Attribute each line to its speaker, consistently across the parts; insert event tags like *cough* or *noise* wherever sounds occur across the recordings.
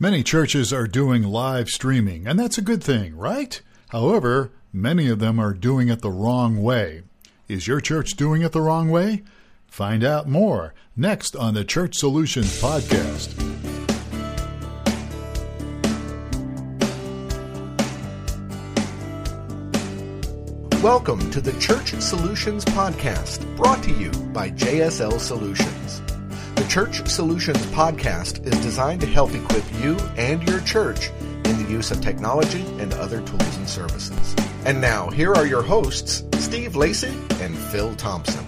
Speaker 1: Many churches are doing live streaming, and that's a good thing, right? However, many of them are doing it the wrong way. Is your church doing it the wrong way? Find out more next on the Church Solutions Podcast.
Speaker 2: Welcome to the Church Solutions Podcast, brought to you by JSL Solutions. The Church Solutions Podcast is designed to help equip you and your church in the use of technology and other tools and services. And now, here are your hosts, Steve Lacy and Phil Thompson.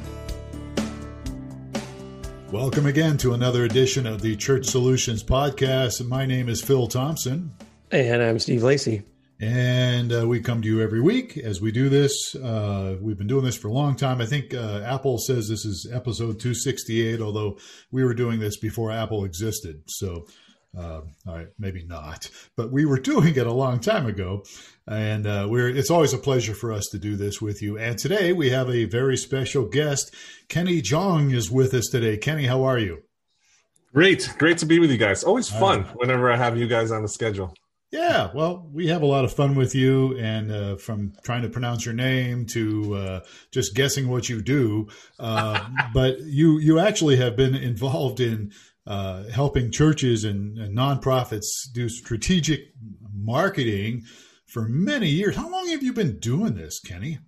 Speaker 1: Welcome again to another edition of the Church Solutions Podcast. My name is Phil Thompson.
Speaker 3: And I'm Steve Lacy.
Speaker 1: And uh, we come to you every week as we do this. Uh, we've been doing this for a long time. I think uh, Apple says this is episode 268, although we were doing this before Apple existed. So, uh, all right, maybe not, but we were doing it a long time ago. And uh, we're, it's always a pleasure for us to do this with you. And today we have a very special guest. Kenny Jahng is with us today. Kenny, how are you?
Speaker 4: Great. Great to be with you guys. Always fun whenever I have you guys on the schedule.
Speaker 1: Yeah, well, we have a lot of fun with you, and uh, from trying to pronounce your name to uh, just guessing what you do. Uh, *laughs* but you you actually have been involved in uh, helping churches and, and, nonprofits do strategic marketing for many years. How long have you been doing this, Kenny?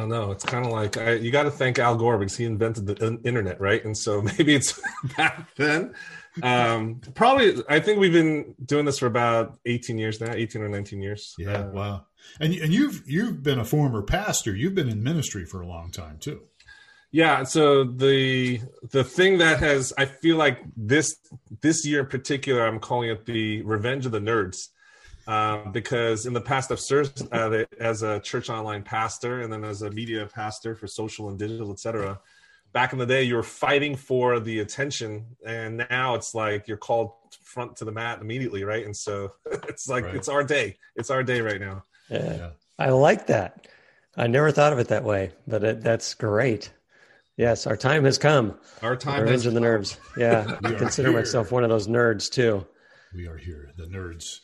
Speaker 4: I don't know. It's kind of like I, you got to thank Al Gore because he invented the internet, right? And so *laughs* maybe it's *laughs* back then um, probably, I think we've been doing this for about 18 years now, 18 or 19 years.
Speaker 1: Yeah, uh, wow. And and you've you've been a former pastor. You've been in ministry for a long time too.
Speaker 4: Yeah. So the the thing that has I feel like this this year in particular, I'm calling it the revenge of the nerds. Uh, because in the past I've served uh, as a church online pastor and then as a media pastor for social and digital, etc back in the day you were fighting for the attention and now it's like you're called front to the mat immediately right? And so *laughs* it's like right. it's our day. It's our day right now.
Speaker 3: Yeah. yeah. i like that. I never thought of it that way but it, that's great. Yes our time has come.
Speaker 4: Our time
Speaker 3: revenge of the nerds yeah *laughs* i consider here. myself one of those nerds too.
Speaker 1: We are here. The nerds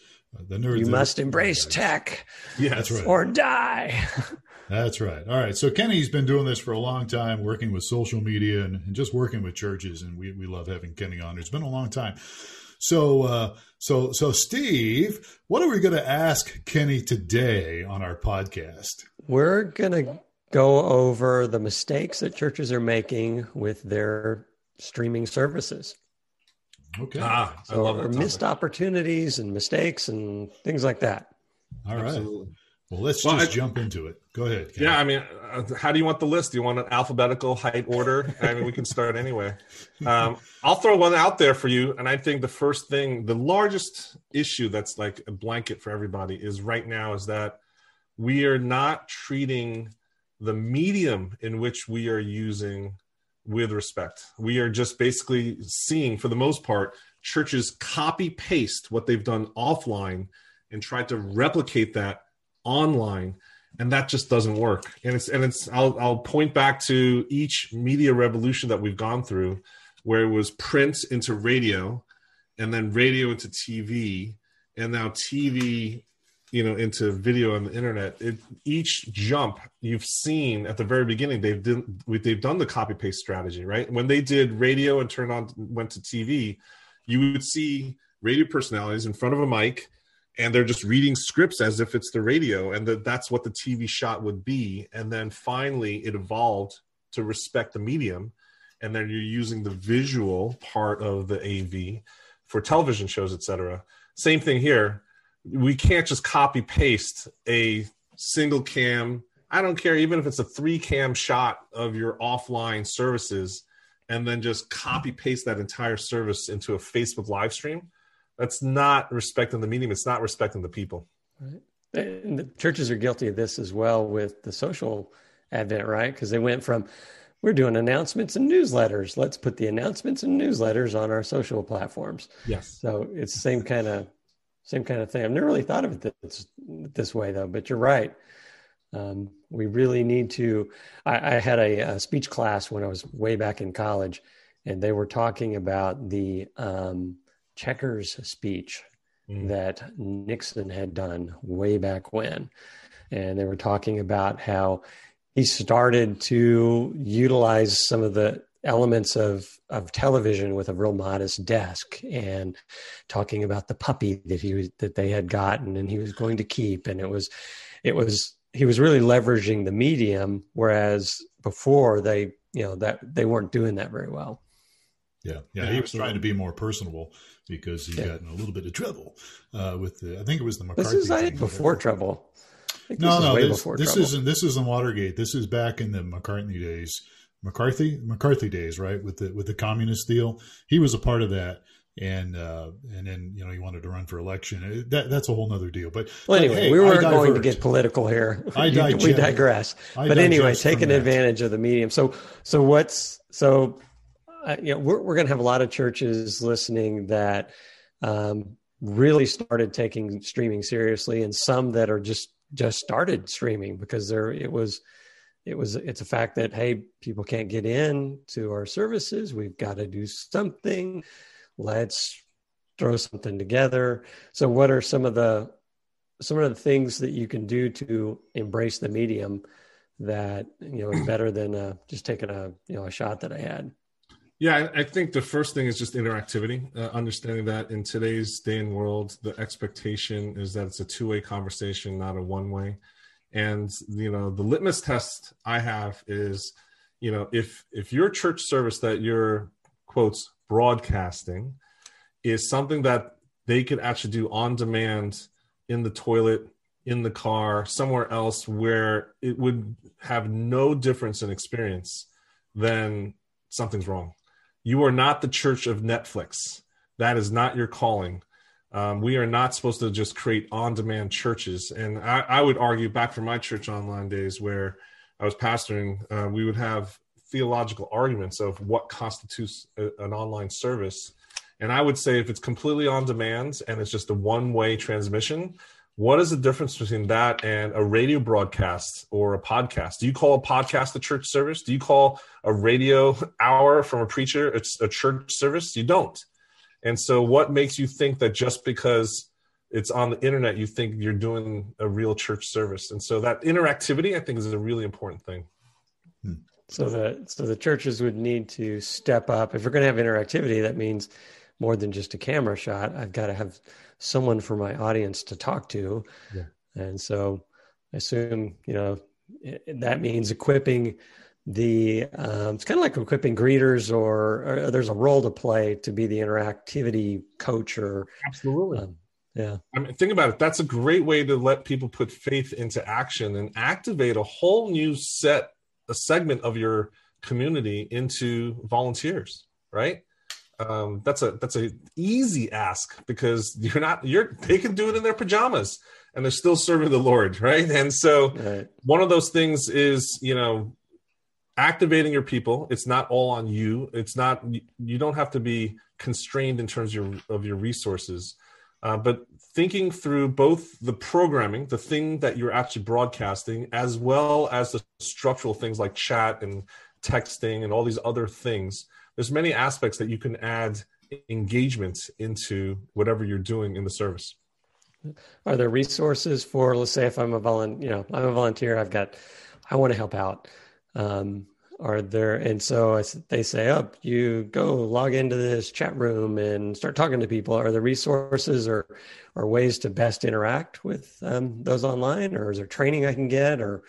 Speaker 1: the nerds
Speaker 3: you must embrace tech
Speaker 1: yeah that's right
Speaker 3: or die *laughs*
Speaker 1: That's right. All right. So Kenny's been doing this for a long time, working with social media and, and just working with churches, and we, we love having Kenny on. It's been a long time. So uh, so so Steve, what are we going to ask Kenny today on our podcast?
Speaker 3: We're going to go over the mistakes that churches are making with their streaming services.
Speaker 1: Okay.
Speaker 4: Ah,
Speaker 3: so, I love missed opportunities and mistakes and things like that.
Speaker 1: All right. Absolutely. Well, let's well, just I, jump into it. Go ahead.
Speaker 4: Ken. Yeah, I mean, uh, how do you want the list? Do you want an alphabetical height order? I mean, we can start anyway. Um, I'll throw one out there for you, and I think the first thing, the largest issue that's like a blanket for everybody is right now is that we are not treating the medium in which we are using with respect. We are just basically seeing, for the most part, churches copy paste what they've done offline and try to replicate that online and that just doesn't work and it's and it's I'll, I'll point back to each media revolution that we've gone through where it was print into radio and then radio into tv and now tv you know into video on the internet it, each jump you've seen at the very beginning they've done they've done the copy paste strategy right? When they did radio and turned on went to tv you would see radio personalities in front of a mic and they're just reading scripts as if it's the radio and that that's what the tv shot would be. And then finally it evolved to respect the medium and then you're using the visual part of the av for television shows etc same thing here we can't just copy paste a single cam i don't care even if it's a three cam shot of your offline services and then just copy paste that entire service into a facebook live stream that's not respecting the medium. It's not respecting the people.
Speaker 3: Right. And the churches are guilty of this as well with the social advent, right? Because they went from we're doing announcements and newsletters. Let's put the announcements and newsletters on our social platforms.
Speaker 4: Yes.
Speaker 3: So it's the same kind of same kind of thing. I've never really thought of it this, this way though, but you're right. Um, we really need to. I, I had a, a, speech class when I was way back in college, and they were talking about the um, checkers speech mm. that Nixon had done way back when. And they were talking about how he started to utilize some of the elements of of television with a real modest desk and talking about the puppy that he was that they had gotten and he was going to keep. And it was it was he was really leveraging the medium whereas before they you know that they weren't doing that very well.
Speaker 1: Yeah. Yeah. He was trying to be more personable because he yeah. got in a little bit of trouble uh, with the i think it was the mccarthy
Speaker 3: this is I think before trouble.
Speaker 1: No no this, this isn't this isn't watergate. This is back in the McCartney days McCarthy McCarthy days, right? With the with the communist deal, he was a part of that, and uh, and then you know he wanted to run for election. Uh, that that's a whole other deal. But
Speaker 3: well, anyway, hey, we weren't going to get political here. I *laughs* we digress. I but anyway, taking advantage of the medium. So so what's so uh, you know we're we're going to have a lot of churches listening that um, really started taking streaming seriously, and some that are just just started streaming because there it was it was it's a fact that hey people can't get in to our services. We've got to do something. Let's throw something together. So what are some of the some of the things that you can do to embrace the medium that you know is *clears throat* better than uh, just taking a you know a shot that i had?
Speaker 4: Yeah i think the first thing is just interactivity uh, understanding that in today's day and world the expectation is that it's a two-way conversation not a one-way and you know the litmus test i have is you know if if your church service that you're quotes broadcasting is something that they could actually do on demand in the toilet in the car somewhere else where it would have no difference in experience then something's wrong. You are not the church of netflix. That is not your calling um, we are not supposed to just create on-demand churches. And I, I, would argue back from my church online days where I was pastoring, uh, we would have theological arguments of what constitutes a, an online service. And I would say if it's completely on demand and it's just a one-way transmission, what is the difference between that and a radio broadcast or a podcast? Do you call a podcast a church service? Do you call a radio hour from a preacher it's a church service? You don't. And so, what makes you think that just because it's on the internet, you think you're doing a real church service? And so, that interactivity, I think, is a really important thing.
Speaker 3: Hmm. So the so the churches would need to step up. If we're going to have interactivity, that means more than just a camera shot. I've got to have someone for my audience to talk to, yeah. and so I assume you know that means equipping the um, it's kind of like equipping greeters or, or, there's a role to play to be the interactivity coach or
Speaker 4: absolutely. um,
Speaker 3: yeah.
Speaker 4: I mean think about it. That's a great way to let people put faith into action and activate a whole new set a segment of your community into volunteers right? Um, that's a that's a easy ask because you're not you're they can do it in their pajamas and they're still serving the lord right? And so right. one of those things is you know activating your people it's not all on you. It's not you don't have to be constrained in terms of your, of your resources. Uh, but thinking through both the programming the thing that you're actually broadcasting as well as the structural things like chat and texting and all these other things there's many aspects that you can add engagement into whatever you're doing in the service.
Speaker 3: Are there resources for let's say if i'm a volunteer you know i'm a volunteer i've got i want to help out um, are there and so I, they say up oh, you go log into this chat room and start talking to people. Are there resources or or ways to best interact with um, those online? Or is there training i can get? Or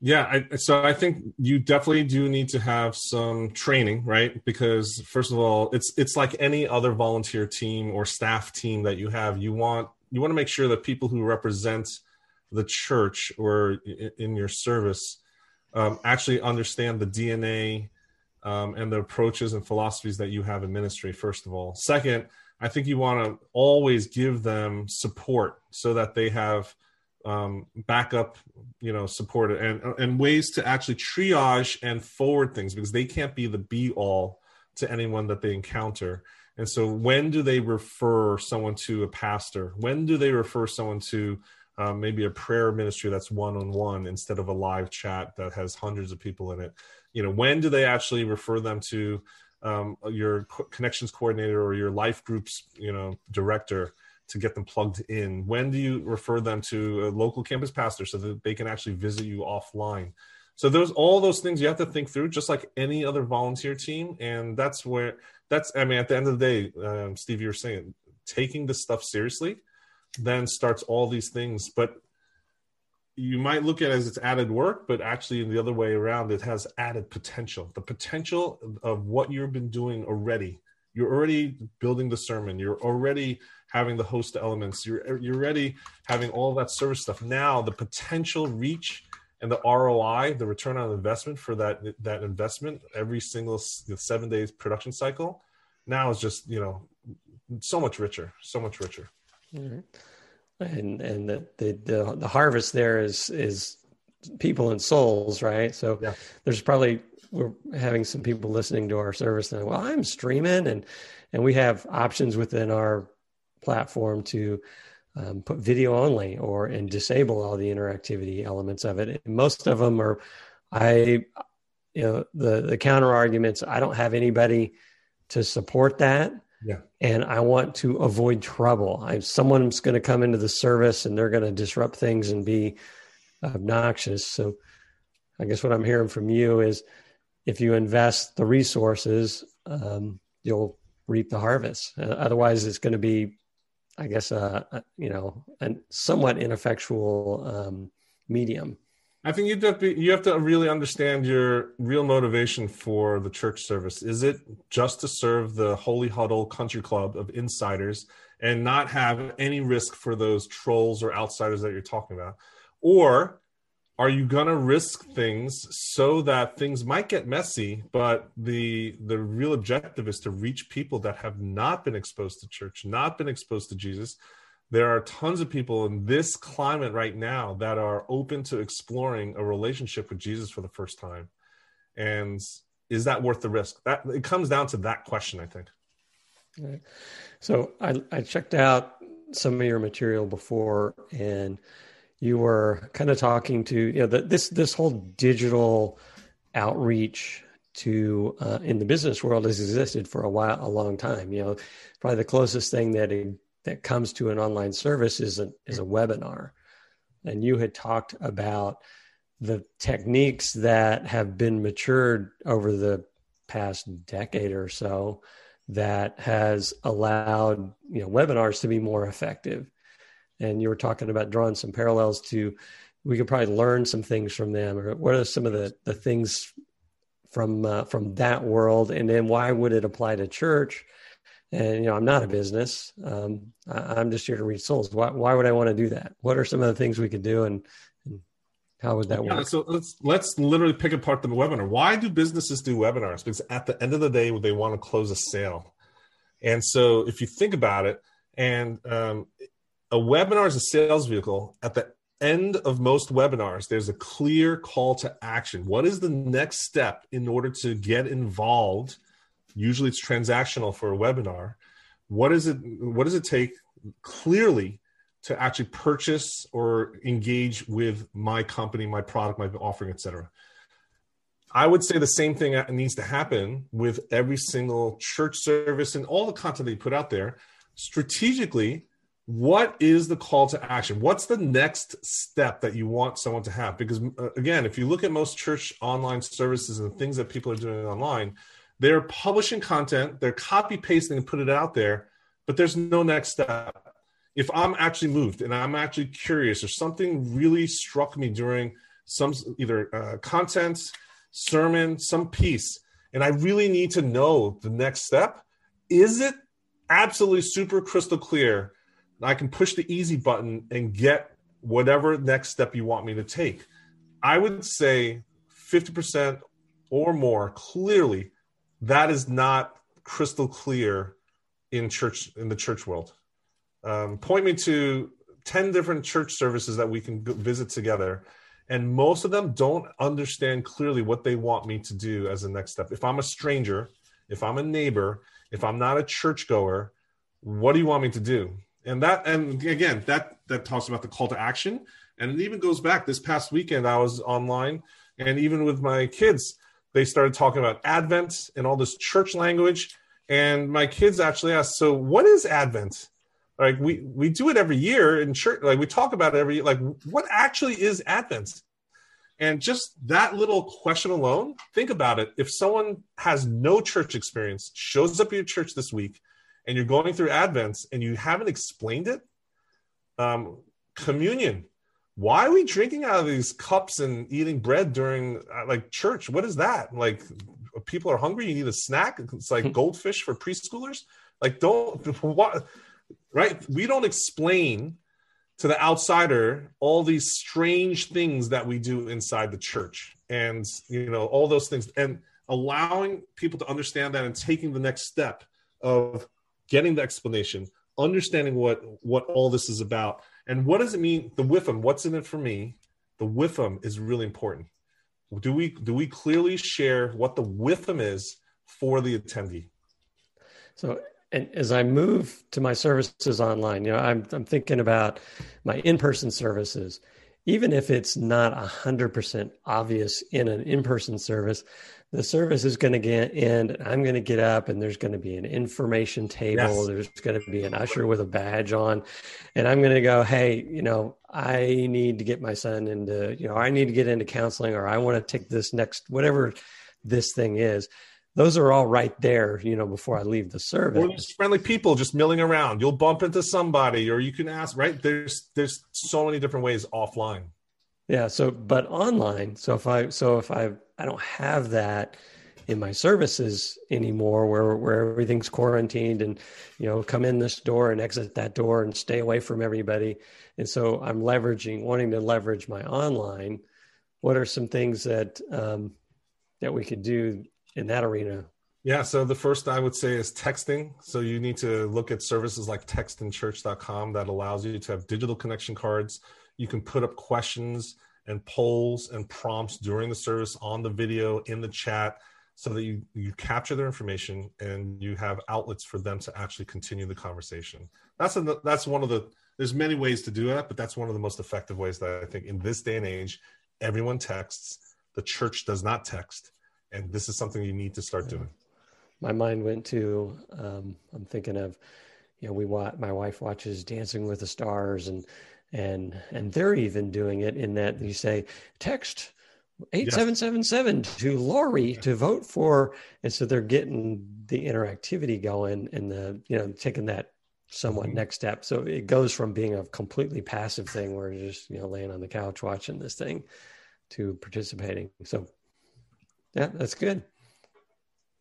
Speaker 4: yeah I, so i think you definitely do need to have some training right? Because first of all it's it's like any other volunteer team or staff team that you have. You want you want to make sure that people who represent the church or in your service um, actually understand the DNA um, and the approaches and philosophies that you have in ministry, first of all. Second, I think you want to always give them support so that they have um, backup, you know, support and, and ways to actually triage and forward things because they can't be the be all to anyone that they encounter. And so, when do they refer someone to a pastor? When do they refer someone to um, maybe a prayer ministry that's one on one instead of a live chat that has hundreds of people in it. You know, when do they actually refer them to um, your connections coordinator or your life groups you know director to get them plugged in? When do you refer them to a local campus pastor so that they can actually visit you offline? So there's all those things you have to think through just like any other volunteer team. And that's where that's i mean at the end of the day um, steve you were saying taking this stuff seriously then starts all these things but you might look at it as it's added work, but actually, in the other way around, it has added potential. The potential of what you've been doing already. You're already building the sermon. You're already having the host elements. You're you're already having all that service stuff. Now, the potential reach and the ROI, the return on investment for that that investment every single seven days production cycle, now is just you know so much richer, so much richer.
Speaker 3: Mm-hmm and and the, the the the, harvest there is is people and souls, right? So yeah. there's probably we're having some people listening to our service and well, I'm streaming and and we have options within our platform to um, put video only or and disable all the interactivity elements of it. And most of them are, I, you know, the the counter arguments. I don't have anybody to support that.
Speaker 4: Yeah.
Speaker 3: And I want to avoid trouble. I, someone's going to come into the service and they're going to disrupt things and be obnoxious. So I guess what I'm hearing from you is if you invest the resources, um, you'll reap the harvest. Uh, otherwise, it's going to be, I guess, a, a you know, a somewhat ineffectual um, medium.
Speaker 4: I think you have to you have to really understand your real motivation for the church service. Is it just to serve the holy huddle country club of insiders and not have any risk for those trolls or outsiders that you're talking about? Or are you going to risk things so that things might get messy, but the the real objective is to reach people that have not been exposed to church, not been exposed to Jesus, there are tons of people in this climate right now that are open to exploring a relationship with Jesus for the first time. And is that worth the risk? That it comes down to that question, I think.
Speaker 3: So I, I checked out some of your material before, and you were kind of talking to you know the, this this whole digital outreach to uh, in the business world has existed for a while, a long time. You know, probably the closest thing that that comes to an online service is a is a webinar. And you had talked about the techniques that have been matured over the past decade or so that has allowed you know webinars to be more effective. And you were talking about drawing some parallels to we could probably learn some things from them. Or what are some of the the things from uh, from that world? And then why would it apply to church and you know i'm not a business. Um, I, am just here to reach souls. Why, why would i want to do that? What are some of the things we could do and, and how would that yeah, work?
Speaker 4: so let's let's literally pick apart the webinar. Why do businesses do webinars? Because at the end of the day they want to close a sale. And so if you think about it and um, a webinar is a sales vehicle. At the end of most webinars there's a clear call to action. What is the next step in order to get involved usually it's transactional for a webinar. What is it what does it take clearly to actually purchase or engage with my company my product my offering etc i would say the same thing needs to happen with every single church service and all the content that you put out there. Strategically what is the call to action? What's the next step that you want someone to have? Because uh, again if you look at most church online services and things that people are doing online they're publishing content, they're copy pasting and put it out there, but there's no next step. If I'm actually moved and I'm actually curious or something really struck me during some either uh, content, sermon, some piece, and I really need to know the next step, is it absolutely super crystal clear? I can push the easy button and get whatever next step you want me to take. I would say 50% or more clearly that is not crystal clear in church in the church world. Um, point me to ten different church services that we can visit together, and most of them don't understand clearly what they want me to do as a next step. If I'm a stranger, if I'm a neighbor, if I'm not a churchgoer, what do you want me to do? And that, and again, that that talks about the call to action, and it even goes back. This past weekend, I was online, and even with my kids, they started talking about Advent and all this church language. And my kids actually asked, "So what is Advent?" Like we we do it every year in church. Like we talk about it every. Like what actually is Advent? And just that little question alone, think about it. If someone has no church experience, shows up at your church this week, and you're going through Advent and you haven't explained it, um, communion. Why are we drinking out of these cups and eating bread during uh, like church? What is that? Like people are hungry. You need a snack. It's like hmm. goldfish for preschoolers. Like don't *laughs* what right? We don't explain to the outsider all these strange things that we do inside the church, and you know all those things, and allowing people to understand that and taking the next step of getting the explanation, understanding what what all this is about, and what does it mean? The WIFM, what's in it for me? The WIFM is really important. Do we do we clearly share what the WIFM is for the attendee?
Speaker 3: So and as I move to my services online, you know, I'm I'm thinking about my in-person services. Even if it's not hundred percent obvious in an in-person service, the service is going to get end. I'm going to get up, and there's going to be an information table. Yes. There's going to be an usher with a badge on, and I'm going to go, hey, you know, I need to get my son into, you know, I need to get into counseling, or I want to take this next whatever this thing is those are all right there, you know, before I leave the service. Or
Speaker 4: there's friendly people just milling around. You'll bump into somebody, or you can ask. Right there's there's so many different ways offline.
Speaker 3: Yeah. So, but online. So if I so if I I don't have that in my services anymore, where where everything's quarantined, and you know, come in this door and exit that door and stay away from everybody. And so I'm leveraging, wanting to leverage my online. What are some things that um, that we could do in that arena?
Speaker 4: Yeah, so the first I would say is texting. So you need to look at services like textinchurch.com that allows you to have digital connection cards. You can put up questions and polls and prompts during the service on the video in the chat so that you, you capture their information and you have outlets for them to actually continue the conversation. That's a, that's one of the there's many ways to do that, but that's one of the most effective ways that I think in this day and age, everyone texts. The church does not text and this is something you need to start doing.
Speaker 3: My mind went to um, i'm thinking of you know we watch my wife watches dancing with the stars and and and they're even doing it in that you say text 8777 yes. to Lori to vote for and so they're getting the interactivity going and the you know taking that somewhat mm-hmm. next step. So it goes from being a completely passive thing where you're just you know laying on the couch watching this thing to participating. So yeah, that's good.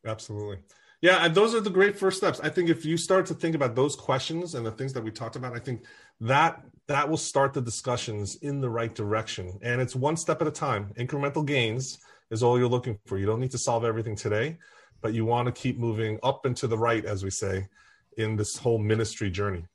Speaker 4: Absolutely. Yeah, and those are the great first steps. I think if you start to think about those questions and the things that we talked about, I think that that will start the discussions in the right direction. And it's one step at a time. Incremental gains is all you're looking for. You don't need to solve everything today, but you want to keep moving up and to the right, as we say, in this whole ministry journey.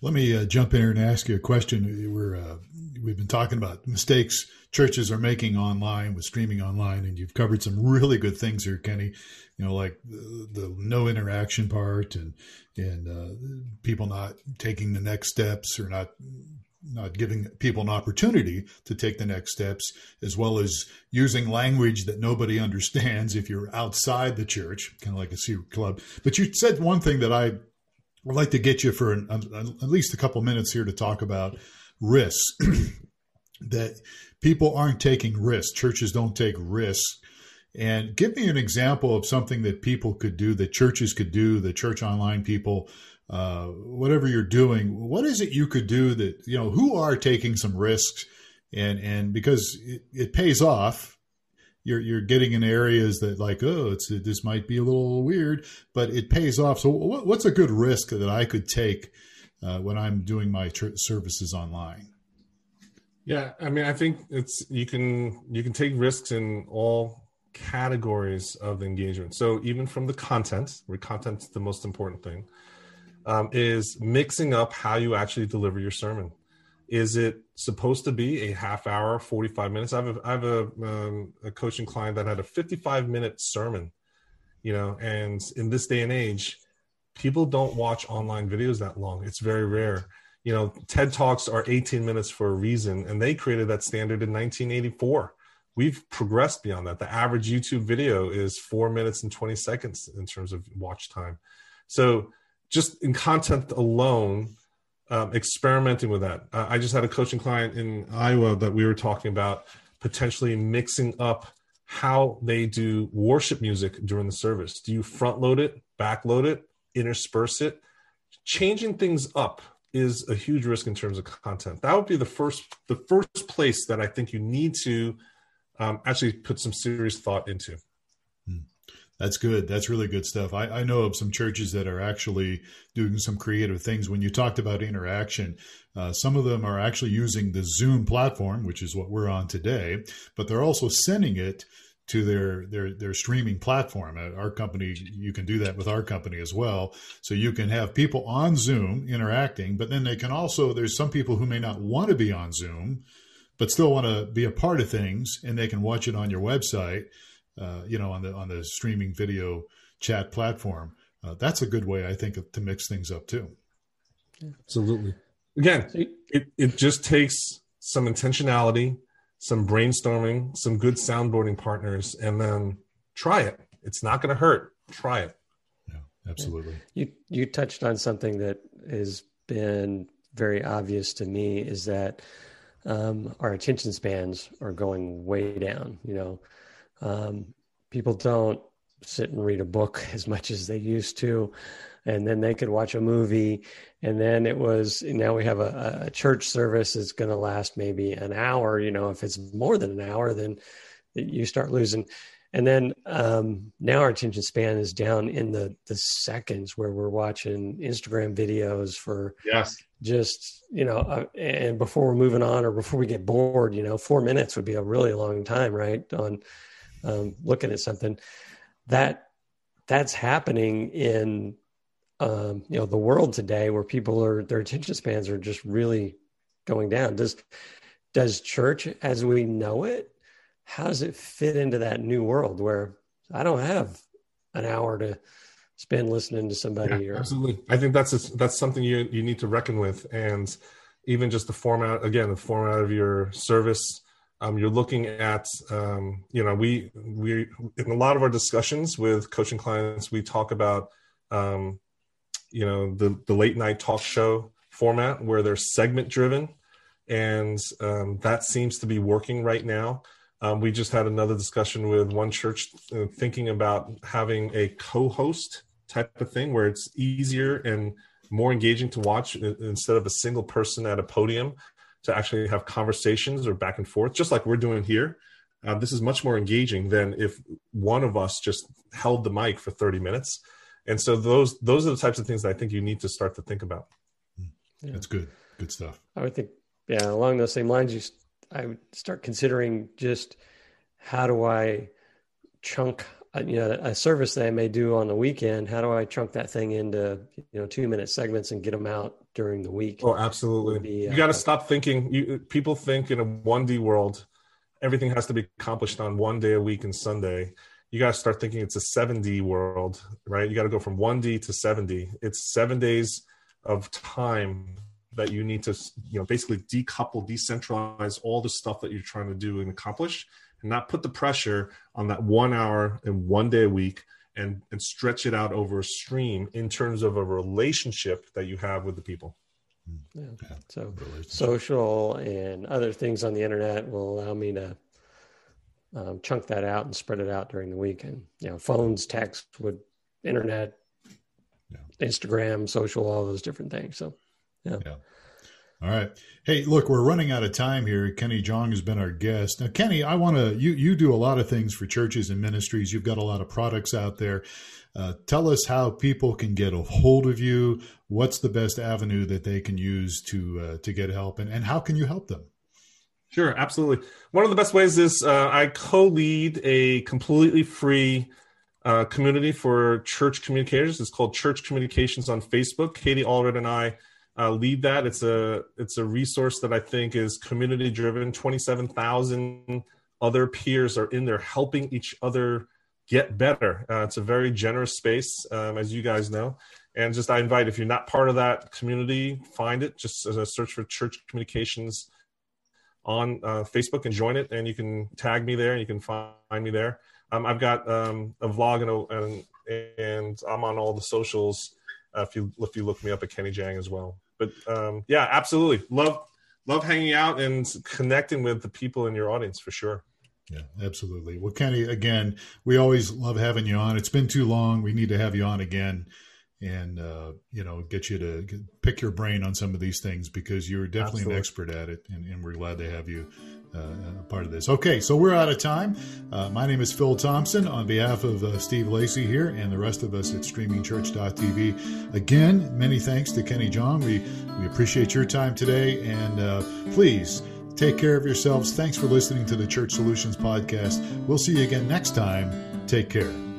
Speaker 1: Let me uh, jump in here and ask you a question. We're uh, we've been talking about mistakes churches are making online with streaming online, and you've covered some really good things here, Kenny. You know, like the, the no interaction part, and and uh, people not taking the next steps or not not giving people an opportunity to take the next steps, as well as using language that nobody *laughs* understands if you're outside the church, kind of like a secret club. But you said one thing that I would like to get you for an, at least a couple minutes here to talk about risks *clears throat* that people aren't taking risks. Churches don't take risks. And give me an example of something that people could do, that churches could do, the church online people, uh, whatever you're doing. What is it you could do that you know who are taking some risks, and and because it, it pays off, you're you're getting in areas that like oh it's this might be a little weird, but it pays off. So what, what's a good risk that I could take uh, when I'm doing my services online?
Speaker 4: Yeah, I mean, I think it's you can you can take risks in all categories of engagement. So even from the content, where content's the most important thing, um, is mixing up how you actually deliver your sermon. Is it supposed to be a half hour, forty five minutes? I have a, I have a, um, a coaching client that had a fifty five minute sermon, you know, and in this day and age, people don't watch online videos that long. It's very rare you know ted talks are 18 minutes for a reason and they created that standard in 1984 we've progressed beyond that. The average YouTube video is four minutes and 20 seconds in terms of watch time. So just in content alone, um, experimenting with that. Uh, I just had a coaching client in Iowa that we were talking about potentially mixing up how they do worship music during the service. Do you front load it, back load it, intersperse it? Changing things up is a huge risk in terms of content. That would be the first the first place that I think you need to um, actually put some serious thought into.
Speaker 1: That's good. That's really good stuff. I, I, know of some churches that are actually doing some creative things. When you talked about interaction, uh, some of them are actually using the Zoom platform, which is what we're on today, but they're also sending it to their their their streaming platform. Our company, you can do that with our company as well. So you can have people on Zoom interacting, but then they can also there's some people who may not want to be on Zoom, but still want to be a part of things, and they can watch it on your website uh, you know, on the on the streaming video chat platform. Uh, that's a good way, I think, to mix things up too.
Speaker 4: Absolutely. Again, it, it just takes some intentionality, some brainstorming, some good soundboarding partners, and then try it. It's not going to hurt. Try it.
Speaker 1: Yeah, absolutely.
Speaker 3: You you touched on something that has been very obvious to me is that um, our attention spans are going way down. You know, um, people don't sit and read a book *laughs* as much as they used to. And then they could watch a movie. And then it was, now we have a, a church service that's going to last maybe an hour. You know, if it's more than an hour, then you start losing. And then um, now our attention span is down in the the seconds where we're watching Instagram videos for
Speaker 4: yes,
Speaker 3: just you know, uh, and before we're moving on or before we get bored, you know, four minutes would be a really long time, right? On um, looking at something that that's happening in um, you know the world today where people are their attention spans are just really going down. Does does church as we know it how does it fit into that new world where i don't have an hour to spend listening to somebody
Speaker 4: yeah,
Speaker 3: or
Speaker 4: absolutely. I think that's a, that's something you you need to reckon with. And even just the format again the format of your service um, you're looking at um, you know we we in a lot of our discussions with coaching clients we talk about um, you know the the late night talk show format where they're segment driven and um, that seems to be working right now. Um, we just had another discussion with one church uh, thinking about having a co-host type of thing where it's easier and more engaging to watch instead of a single person at a podium to actually have conversations or back and forth, just like we're doing here. Uh, this is much more engaging than if one of us just held the mic for 30 minutes. And so those those are the types of things that I think you need to start to think about.
Speaker 1: Yeah. That's good. Good stuff.
Speaker 3: I would think, yeah, along those same lines, you, I would start considering just how do I chunk, uh, you know, a service that I may do on the weekend. How do I chunk that thing into, you know, two minute segments and get them out during the week.
Speaker 4: Oh, absolutely. Be, you got to uh, stop thinking. You people think in a one D world, everything has to be accomplished on one day a week and Sunday. You got to start thinking it's a seven D world, right? You got to go from one D to seven D. It's seven days of time that you need to, you know, basically decouple, decentralize all the stuff that you're trying to do and accomplish, and not put the pressure on that one hour and one day a week and and stretch it out over a stream in terms of a relationship that you have with the people
Speaker 3: yeah. so social and other things on the internet will allow me to um, chunk that out and spread it out during the week and you know phones text would internet yeah. instagram social all those different things so yeah.
Speaker 1: yeah all right. Hey, look, we're running out of time here. Kenny Jahng has been our guest. Now, Kenny, I want to, you, you do a lot of things for churches and ministries. You've got a lot of products out there. Uh, tell us how people can get a hold of you. What's the best avenue that they can use to, uh, to get help and, and how can you help them?
Speaker 4: Sure, absolutely. One of the best ways is uh, I co lead a completely free uh, community for church communicators. It's called Church Communications on Facebook. Katie Allred and I uh, lead that. It's a it's a resource that I think is community driven. Twenty seven thousand other peers are in there helping each other get better. Uh, it's a very generous space, um, as you guys know. And just I invite if you're not part of that community, find it. Just as a search for Church Communications on uh, Facebook and join it, and you can tag me there, and you can find me there. Um, I've got um, a vlog and, a, and, and I'm on all the socials. Uh, if you if you look me up at Kenny Jahng as well. But um, yeah, absolutely love love hanging out and connecting with the people in your audience for sure.
Speaker 1: Yeah, absolutely. Well, Kenny, again, we always love having you on. It's been too long. We need to have you on again and uh, you know get you to pick your brain on some of these things because you're definitely Absolutely. an expert at it, and, and, we're glad to have you uh, a part of this. Okay, so we're out of time. Uh, my name is Phil Thompson on behalf of uh, Steve Lacy here and the rest of us at StreamingChurch.tv. Again, many thanks to Kenny Jahng We we appreciate your time today, and uh, please. Take care of yourselves. Thanks for listening to the Church Solutions Podcast. We'll see you again next time. Take care.